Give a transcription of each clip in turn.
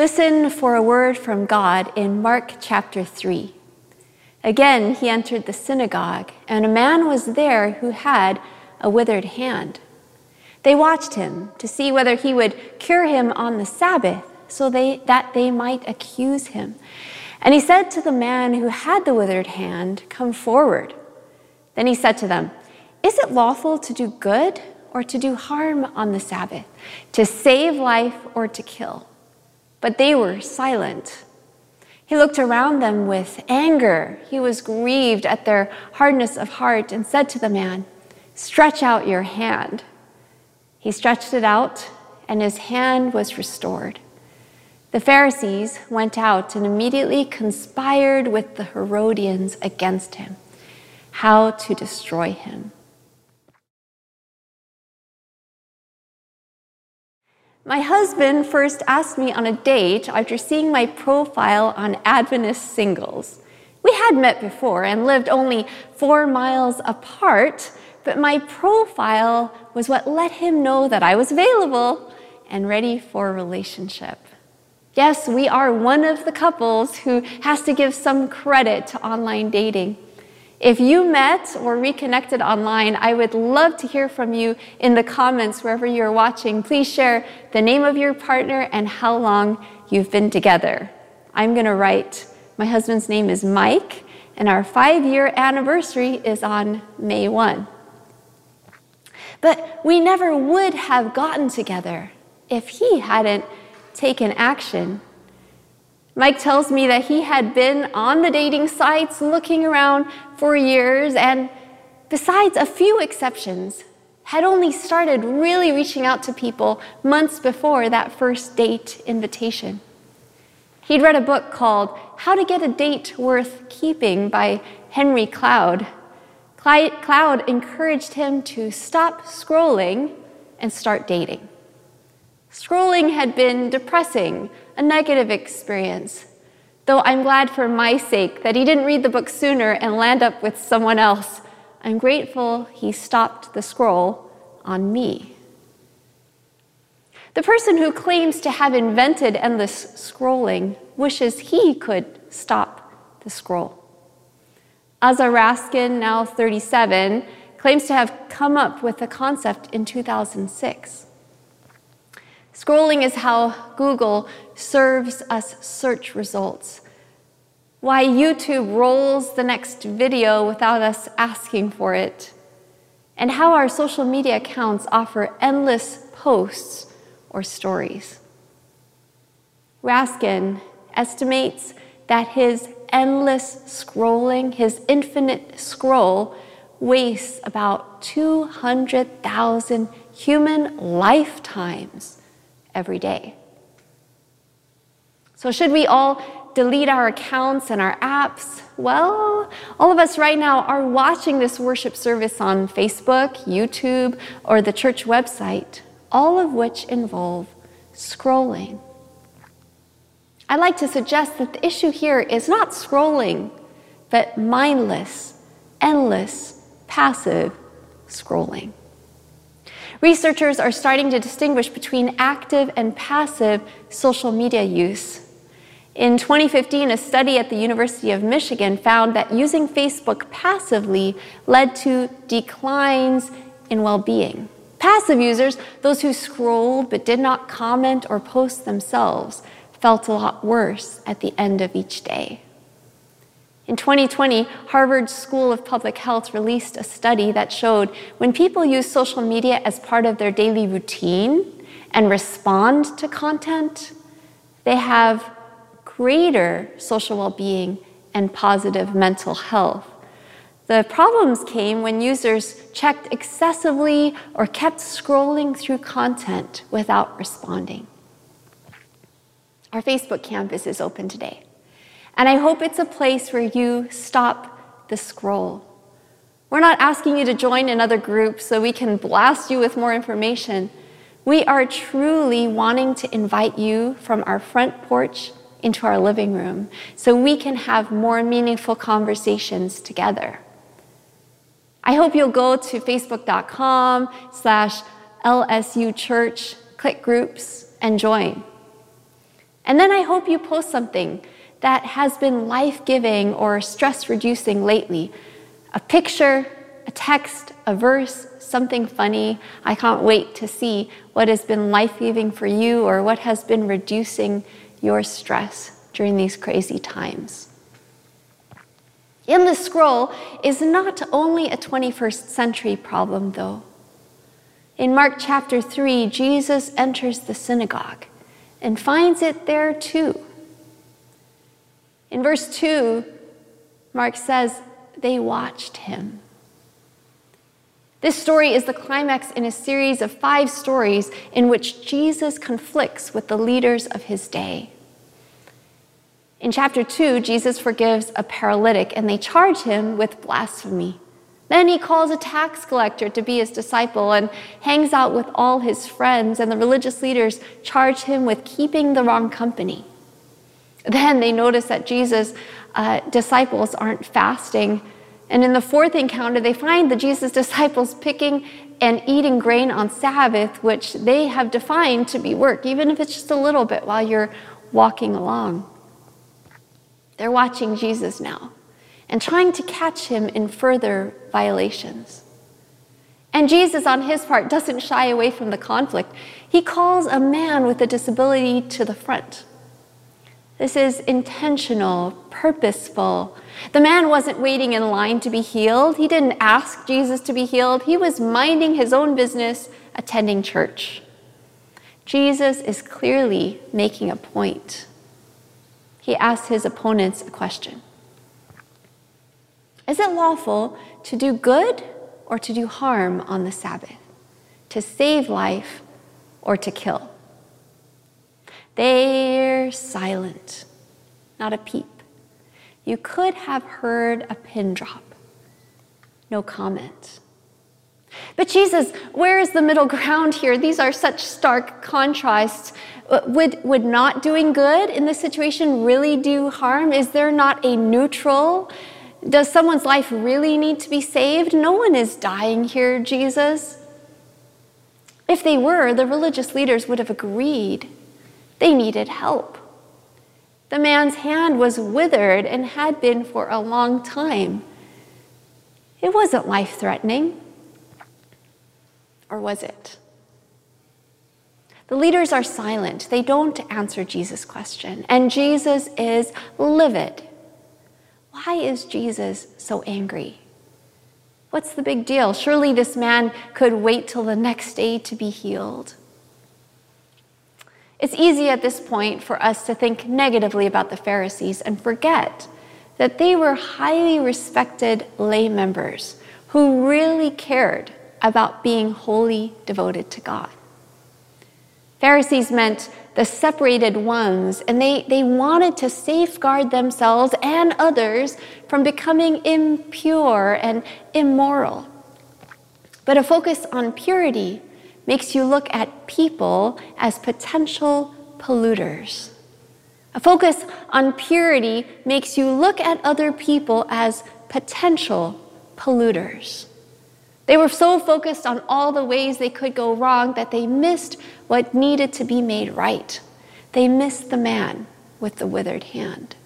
Listen for a word from God in Mark chapter 3. Again, he entered the synagogue, and a man was there who had a withered hand. They watched him to see whether he would cure him on the Sabbath, so they, that they might accuse him. And he said to the man who had the withered hand, Come forward. Then he said to them, Is it lawful to do good or to do harm on the Sabbath, to save life or to kill? But they were silent. He looked around them with anger. He was grieved at their hardness of heart and said to the man, Stretch out your hand. He stretched it out, and his hand was restored. The Pharisees went out and immediately conspired with the Herodians against him, how to destroy him. My husband first asked me on a date after seeing my profile on Adventist Singles. We had met before and lived only four miles apart, but my profile was what let him know that I was available and ready for a relationship. Yes, we are one of the couples who has to give some credit to online dating. If you met or reconnected online, I would love to hear from you in the comments wherever you're watching. Please share the name of your partner and how long you've been together. I'm going to write, my husband's name is Mike, and our five year anniversary is on May 1. But we never would have gotten together if he hadn't taken action Mike tells me that he had been on the dating sites looking around for years and, besides a few exceptions, had only started really reaching out to people months before that first date invitation. He'd read a book called How to Get a Date Worth Keeping by Henry Cloud. Cloud encouraged him to stop scrolling and start dating. Scrolling had been depressing, a negative experience. Though I'm glad for my sake that he didn't read the book sooner and land up with someone else, I'm grateful he stopped the scroll on me. The person who claims to have invented endless scrolling wishes he could stop the scroll. Aza Raskin, now 37, claims to have come up with the concept in 2006. Scrolling is how Google serves us search results. Why YouTube rolls the next video without us asking for it. And how our social media accounts offer endless posts or stories. Raskin estimates that his endless scrolling, his infinite scroll, wastes about 200,000 human lifetimes every day. So, should we all delete our accounts and our apps? Well, all of us right now are watching this worship service on Facebook, YouTube, or the church website, all of which involve scrolling. I'd like to suggest that the issue here is not scrolling, but mindless, endless, passive scrolling. Researchers are starting to distinguish between active and passive social media use. In 2015, a study at the University of Michigan found that using Facebook passively led to declines in well being. Passive users, those who scrolled but did not comment or post themselves, felt a lot worse at the end of each day. In 2020, Harvard School of Public Health released a study that showed when people use social media as part of their daily routine and respond to content, they have greater social well being and positive mental health. The problems came when users checked excessively or kept scrolling through content without responding. Our Facebook campus is open today. And I hope it's a place where you stop the scroll. We're not asking you to join another group so we can blast you with more information. We are truly wanting to invite you from our front porch into our living room so we can have more meaningful conversations together. I hope you'll go to facebook.com slash LSU Church, click groups, and join. And then I hope you post something that has been life giving or stress reducing lately a picture, a text, a verse, something funny. I can't wait to see what has been life giving for you or what has been reducing your stress during these crazy times. In the scroll is not only a 21st century problem, though. In Mark chapter 3, Jesus enters the synagogue and finds it there too. In verse 2, Mark says, they watched him. This story is the climax in a series of five stories in which Jesus conflicts with the leaders of his day. In chapter 2, Jesus forgives a paralytic and they charge him with blasphemy. Then he calls a tax collector to be his disciple and hangs out with all his friends, and the religious leaders charge him with keeping the wrong company. Then they notice that Jesus' uh, disciples aren't fasting. And in the fourth encounter, they find the Jesus disciples picking and eating grain on Sabbath, which they have defined to be work, even if it's just a little bit while you're walking along. They're watching Jesus now and trying to catch him in further violations. And Jesus, on his part, doesn't shy away from the conflict. He calls a man with a disability to the front. This is intentional, purposeful. The man wasn't waiting in line to be healed. He didn't ask Jesus to be healed. He was minding his own business, attending church. Jesus is clearly making a point. He asks his opponents a question is it lawful to do good or to do harm on the Sabbath? To save life or to kill? They're silent, not a peep. You could have heard a pin drop. No comment. But Jesus, where is the middle ground here? These are such stark contrasts. Uh, would, would not doing good in this situation really do harm? Is there not a neutral does someone's life really need to be saved? No one is dying here, Jesus. If they were, the religious leaders would have agreed. They needed help. The man's hand was withered and had been for a long time. It wasn't life threatening. Or was it? The leaders are silent. They don't answer Jesus' question. And Jesus is livid. Why is Jesus so angry? What's the big deal? Surely this man could wait till the next day to be healed. It's easy at this point for us to think negatively about the Pharisees and forget that they were highly respected lay members who really cared about being wholly devoted to God. Pharisees meant the separated ones, and they, they wanted to safeguard themselves and others from becoming impure and immoral. But a focus on purity makes you look at people as potential polluters. A focus on purity makes you look at other people as potential polluters. They were so focused on all the ways they could go wrong that they missed what needed to be made right. They missed the man with the withered hand.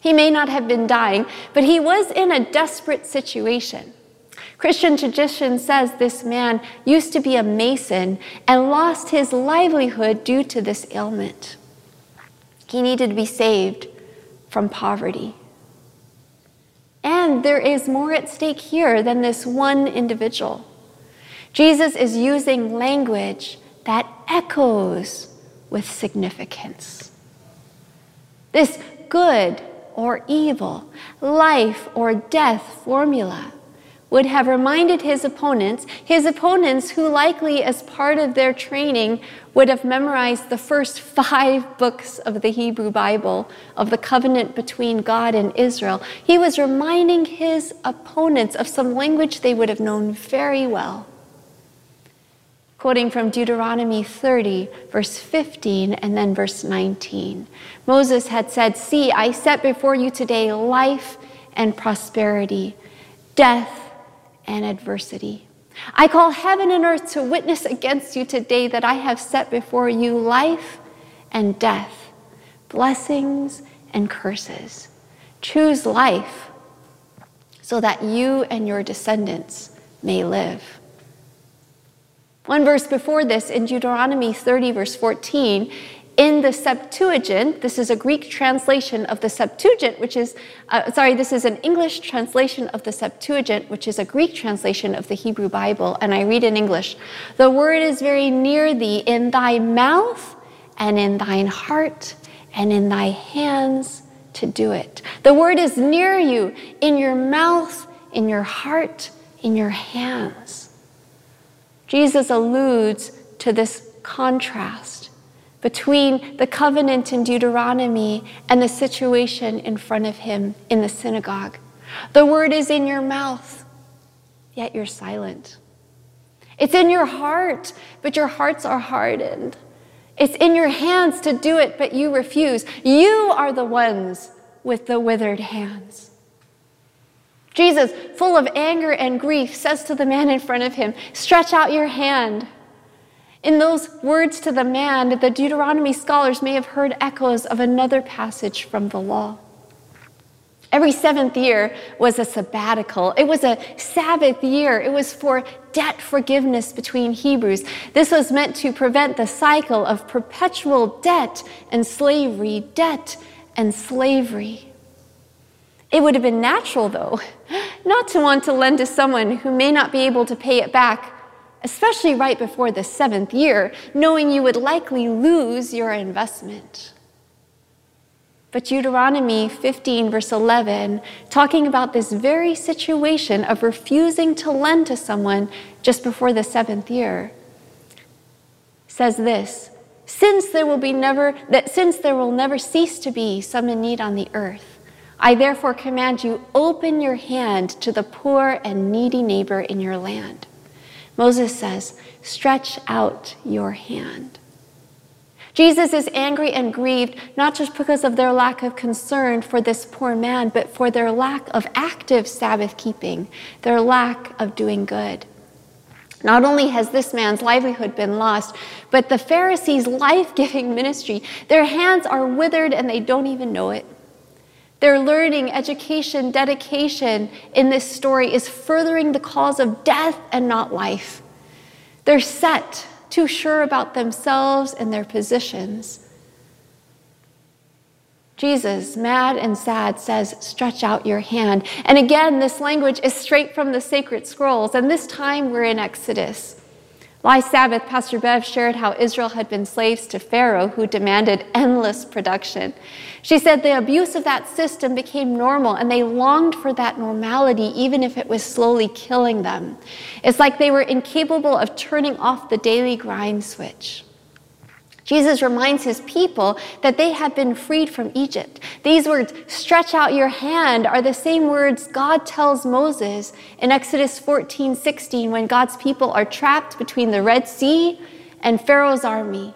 He may not have been dying, but he was in a desperate situation. Christian tradition says this man used to be a mason and lost his livelihood due to this ailment. He needed to be saved from poverty. And there is more at stake here than this one individual. Jesus is using language that echoes with significance. This good or evil, life or death formula would have reminded his opponents, his opponents who likely as part of their training would have memorized the first five books of the Hebrew Bible of the covenant between God and Israel. He was reminding his opponents of some language they would have known very well. Quoting from Deuteronomy 30, verse 15, and then verse 19. Moses had said, See, I set before you today life and prosperity, death and adversity. I call heaven and earth to witness against you today that I have set before you life and death, blessings and curses. Choose life so that you and your descendants may live. One verse before this, in Deuteronomy 30, verse 14, in the Septuagint, this is a Greek translation of the Septuagint, which is, uh, sorry, this is an English translation of the Septuagint, which is a Greek translation of the Hebrew Bible, and I read in English The word is very near thee, in thy mouth and in thine heart and in thy hands to do it. The word is near you, in your mouth, in your heart, in your hands. Jesus alludes to this contrast between the covenant in Deuteronomy and the situation in front of him in the synagogue. The word is in your mouth, yet you're silent. It's in your heart, but your hearts are hardened. It's in your hands to do it, but you refuse. You are the ones with the withered hands. Jesus, full of anger and grief, says to the man in front of him, Stretch out your hand. In those words to the man, the Deuteronomy scholars may have heard echoes of another passage from the law. Every seventh year was a sabbatical. It was a Sabbath year. It was for debt forgiveness between Hebrews. This was meant to prevent the cycle of perpetual debt and slavery, debt and slavery. It would have been natural, though, not to want to lend to someone who may not be able to pay it back especially right before the seventh year, knowing you would likely lose your investment. But Deuteronomy 15, verse 11, talking about this very situation of refusing to lend to someone just before the seventh year, says this since there will be never that since there will never cease to be some in need on the earth i therefore command you open your hand to the poor and needy neighbor in your land Moses says, Stretch out your hand. Jesus is angry and grieved not just because of their lack of concern for this poor man, but for their lack of active Sabbath keeping, their lack of doing good. Not only has this man's livelihood been lost, but the Pharisees' life giving ministry, their hands are withered and they don't even know it. Their learning, education, dedication in this story is furthering the cause of death and not life. They're set, too sure about themselves and their positions. Jesus, mad and sad, says, Stretch out your hand. And again, this language is straight from the sacred scrolls, and this time we're in Exodus. Last Sabbath, Pastor Bev shared how Israel had been slaves to Pharaoh, who demanded endless production. She said the abuse of that system became normal, and they longed for that normality, even if it was slowly killing them. It's like they were incapable of turning off the daily grind switch. Jesus reminds his people that they have been freed from Egypt. These words, stretch out your hand, are the same words God tells Moses in Exodus 14 16 when God's people are trapped between the Red Sea and Pharaoh's army.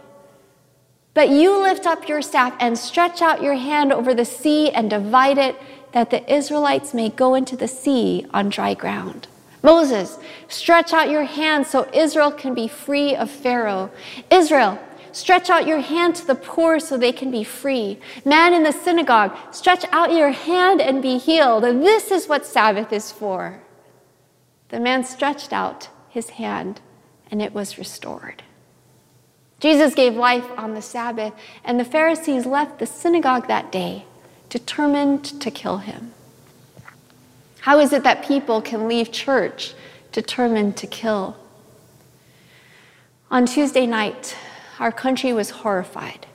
But you lift up your staff and stretch out your hand over the sea and divide it, that the Israelites may go into the sea on dry ground. Moses, stretch out your hand so Israel can be free of Pharaoh. Israel, Stretch out your hand to the poor so they can be free. Man in the synagogue, stretch out your hand and be healed. This is what Sabbath is for. The man stretched out his hand and it was restored. Jesus gave life on the Sabbath, and the Pharisees left the synagogue that day, determined to kill him. How is it that people can leave church determined to kill? On Tuesday night, our country was horrified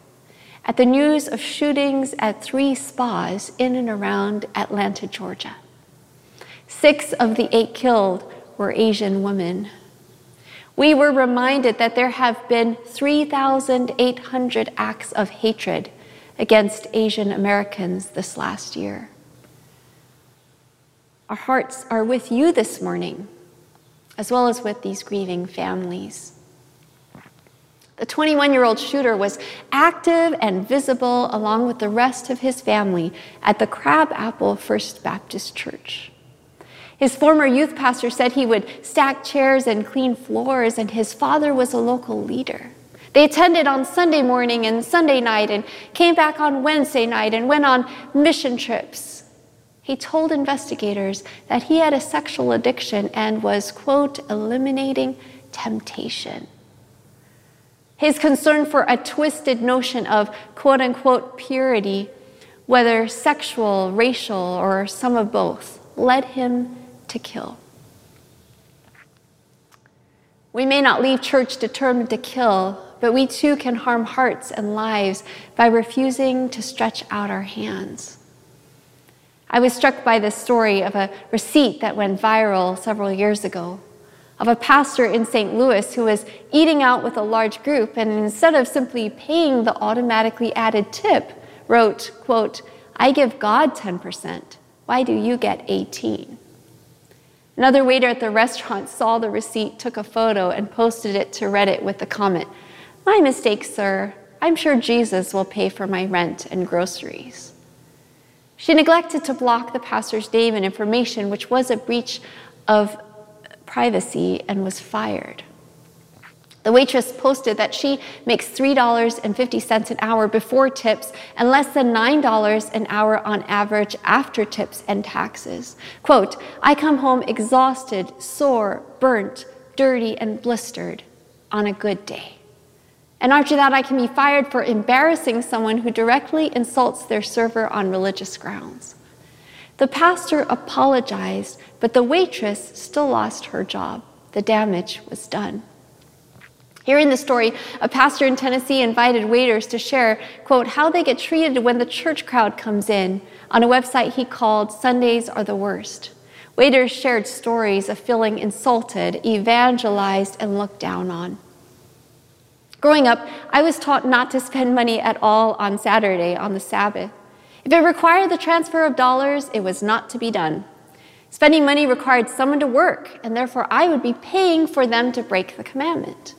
at the news of shootings at three spas in and around Atlanta, Georgia. Six of the eight killed were Asian women. We were reminded that there have been 3,800 acts of hatred against Asian Americans this last year. Our hearts are with you this morning, as well as with these grieving families. The 21 year old shooter was active and visible along with the rest of his family at the Crabapple First Baptist Church. His former youth pastor said he would stack chairs and clean floors, and his father was a local leader. They attended on Sunday morning and Sunday night and came back on Wednesday night and went on mission trips. He told investigators that he had a sexual addiction and was, quote, eliminating temptation. His concern for a twisted notion of, quote unquote, purity, whether sexual, racial, or some of both, led him to kill. We may not leave church determined to kill, but we too can harm hearts and lives by refusing to stretch out our hands. I was struck by the story of a receipt that went viral several years ago of a pastor in St. Louis who was eating out with a large group and instead of simply paying the automatically added tip, wrote, quote, I give God 10%. Why do you get 18? Another waiter at the restaurant saw the receipt, took a photo, and posted it to Reddit with the comment My mistake, sir. I'm sure Jesus will pay for my rent and groceries. She neglected to block the pastor's name and information, which was a breach of privacy, and was fired. The waitress posted that she makes $3.50 an hour before tips and less than $9 an hour on average after tips and taxes. Quote, I come home exhausted, sore, burnt, dirty, and blistered on a good day. And after that, I can be fired for embarrassing someone who directly insults their server on religious grounds. The pastor apologized, but the waitress still lost her job. The damage was done. Hearing the story, a pastor in Tennessee invited waiters to share, quote, how they get treated when the church crowd comes in on a website he called Sundays Are the Worst. Waiters shared stories of feeling insulted, evangelized, and looked down on. Growing up, I was taught not to spend money at all on Saturday, on the Sabbath. If it required the transfer of dollars, it was not to be done. Spending money required someone to work, and therefore I would be paying for them to break the commandment.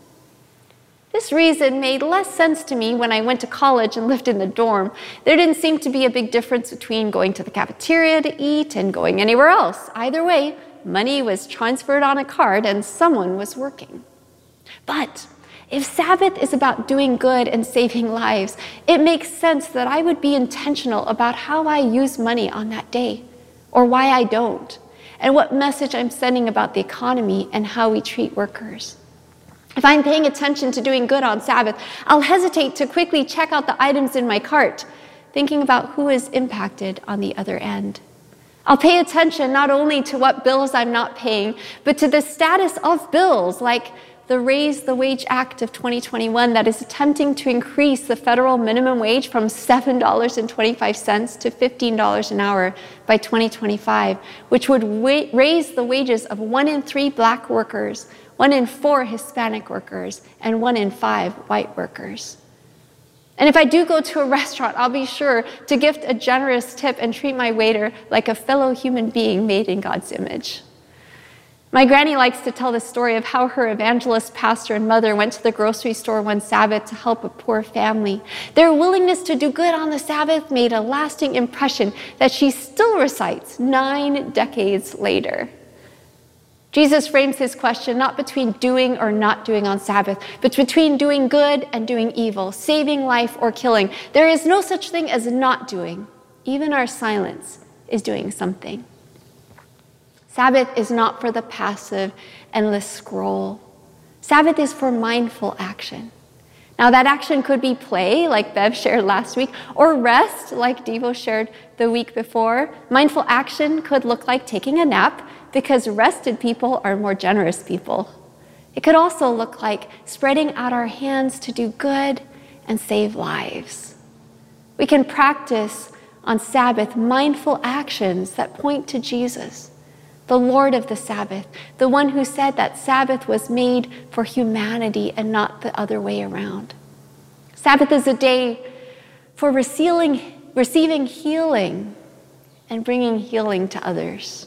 This reason made less sense to me when I went to college and lived in the dorm. There didn't seem to be a big difference between going to the cafeteria to eat and going anywhere else. Either way, money was transferred on a card and someone was working. But if Sabbath is about doing good and saving lives, it makes sense that I would be intentional about how I use money on that day, or why I don't, and what message I'm sending about the economy and how we treat workers. If I'm paying attention to doing good on Sabbath, I'll hesitate to quickly check out the items in my cart, thinking about who is impacted on the other end. I'll pay attention not only to what bills I'm not paying, but to the status of bills, like the Raise the Wage Act of 2021 that is attempting to increase the federal minimum wage from $7.25 to $15 an hour by 2025, which would wa- raise the wages of one in three black workers one in four Hispanic workers, and one in five white workers. And if I do go to a restaurant, I'll be sure to gift a generous tip and treat my waiter like a fellow human being made in God's image. My granny likes to tell the story of how her evangelist pastor and mother went to the grocery store one Sabbath to help a poor family. Their willingness to do good on the Sabbath made a lasting impression that she still recites nine decades later. Jesus frames his question not between doing or not doing on Sabbath, but between doing good and doing evil, saving life or killing. There is no such thing as not doing. Even our silence is doing something. Sabbath is not for the passive, endless scroll. Sabbath is for mindful action. Now, that action could be play, like Bev shared last week, or rest, like Devo shared the week before. Mindful action could look like taking a nap, because rested people are more generous people. It could also look like spreading out our hands to do good and save lives. We can practice on Sabbath mindful actions that point to Jesus, the Lord of the Sabbath, the one who said that Sabbath was made for humanity and not the other way around. Sabbath is a day for receiving, receiving healing and bringing healing to others.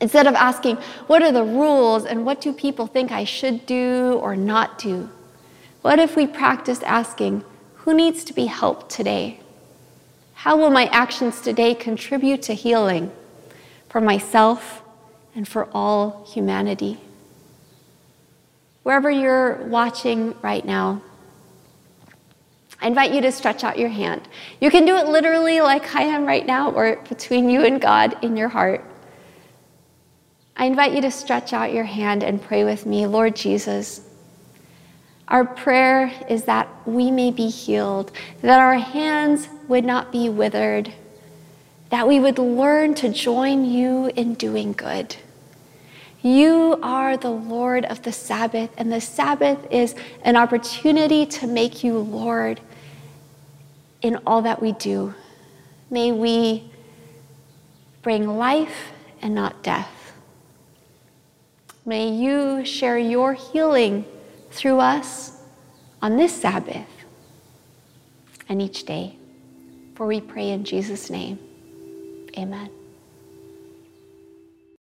Instead of asking, what are the rules and what do people think I should do or not do? What if we practiced asking, who needs to be helped today? How will my actions today contribute to healing for myself and for all humanity? wherever you're watching right now, I invite you to stretch out your hand. You can do it literally like I am right now, or between you and God in your heart. I invite you to stretch out your hand and pray with me, Lord Jesus. Our prayer is that we may be healed, that our hands would not be withered, that we would learn to join you in doing good. You are the Lord of the Sabbath, and the Sabbath is an opportunity to make you Lord in all that we do. May we bring life and not death. May you share your healing through us on this Sabbath and each day. For we pray in Jesus' name. Amen.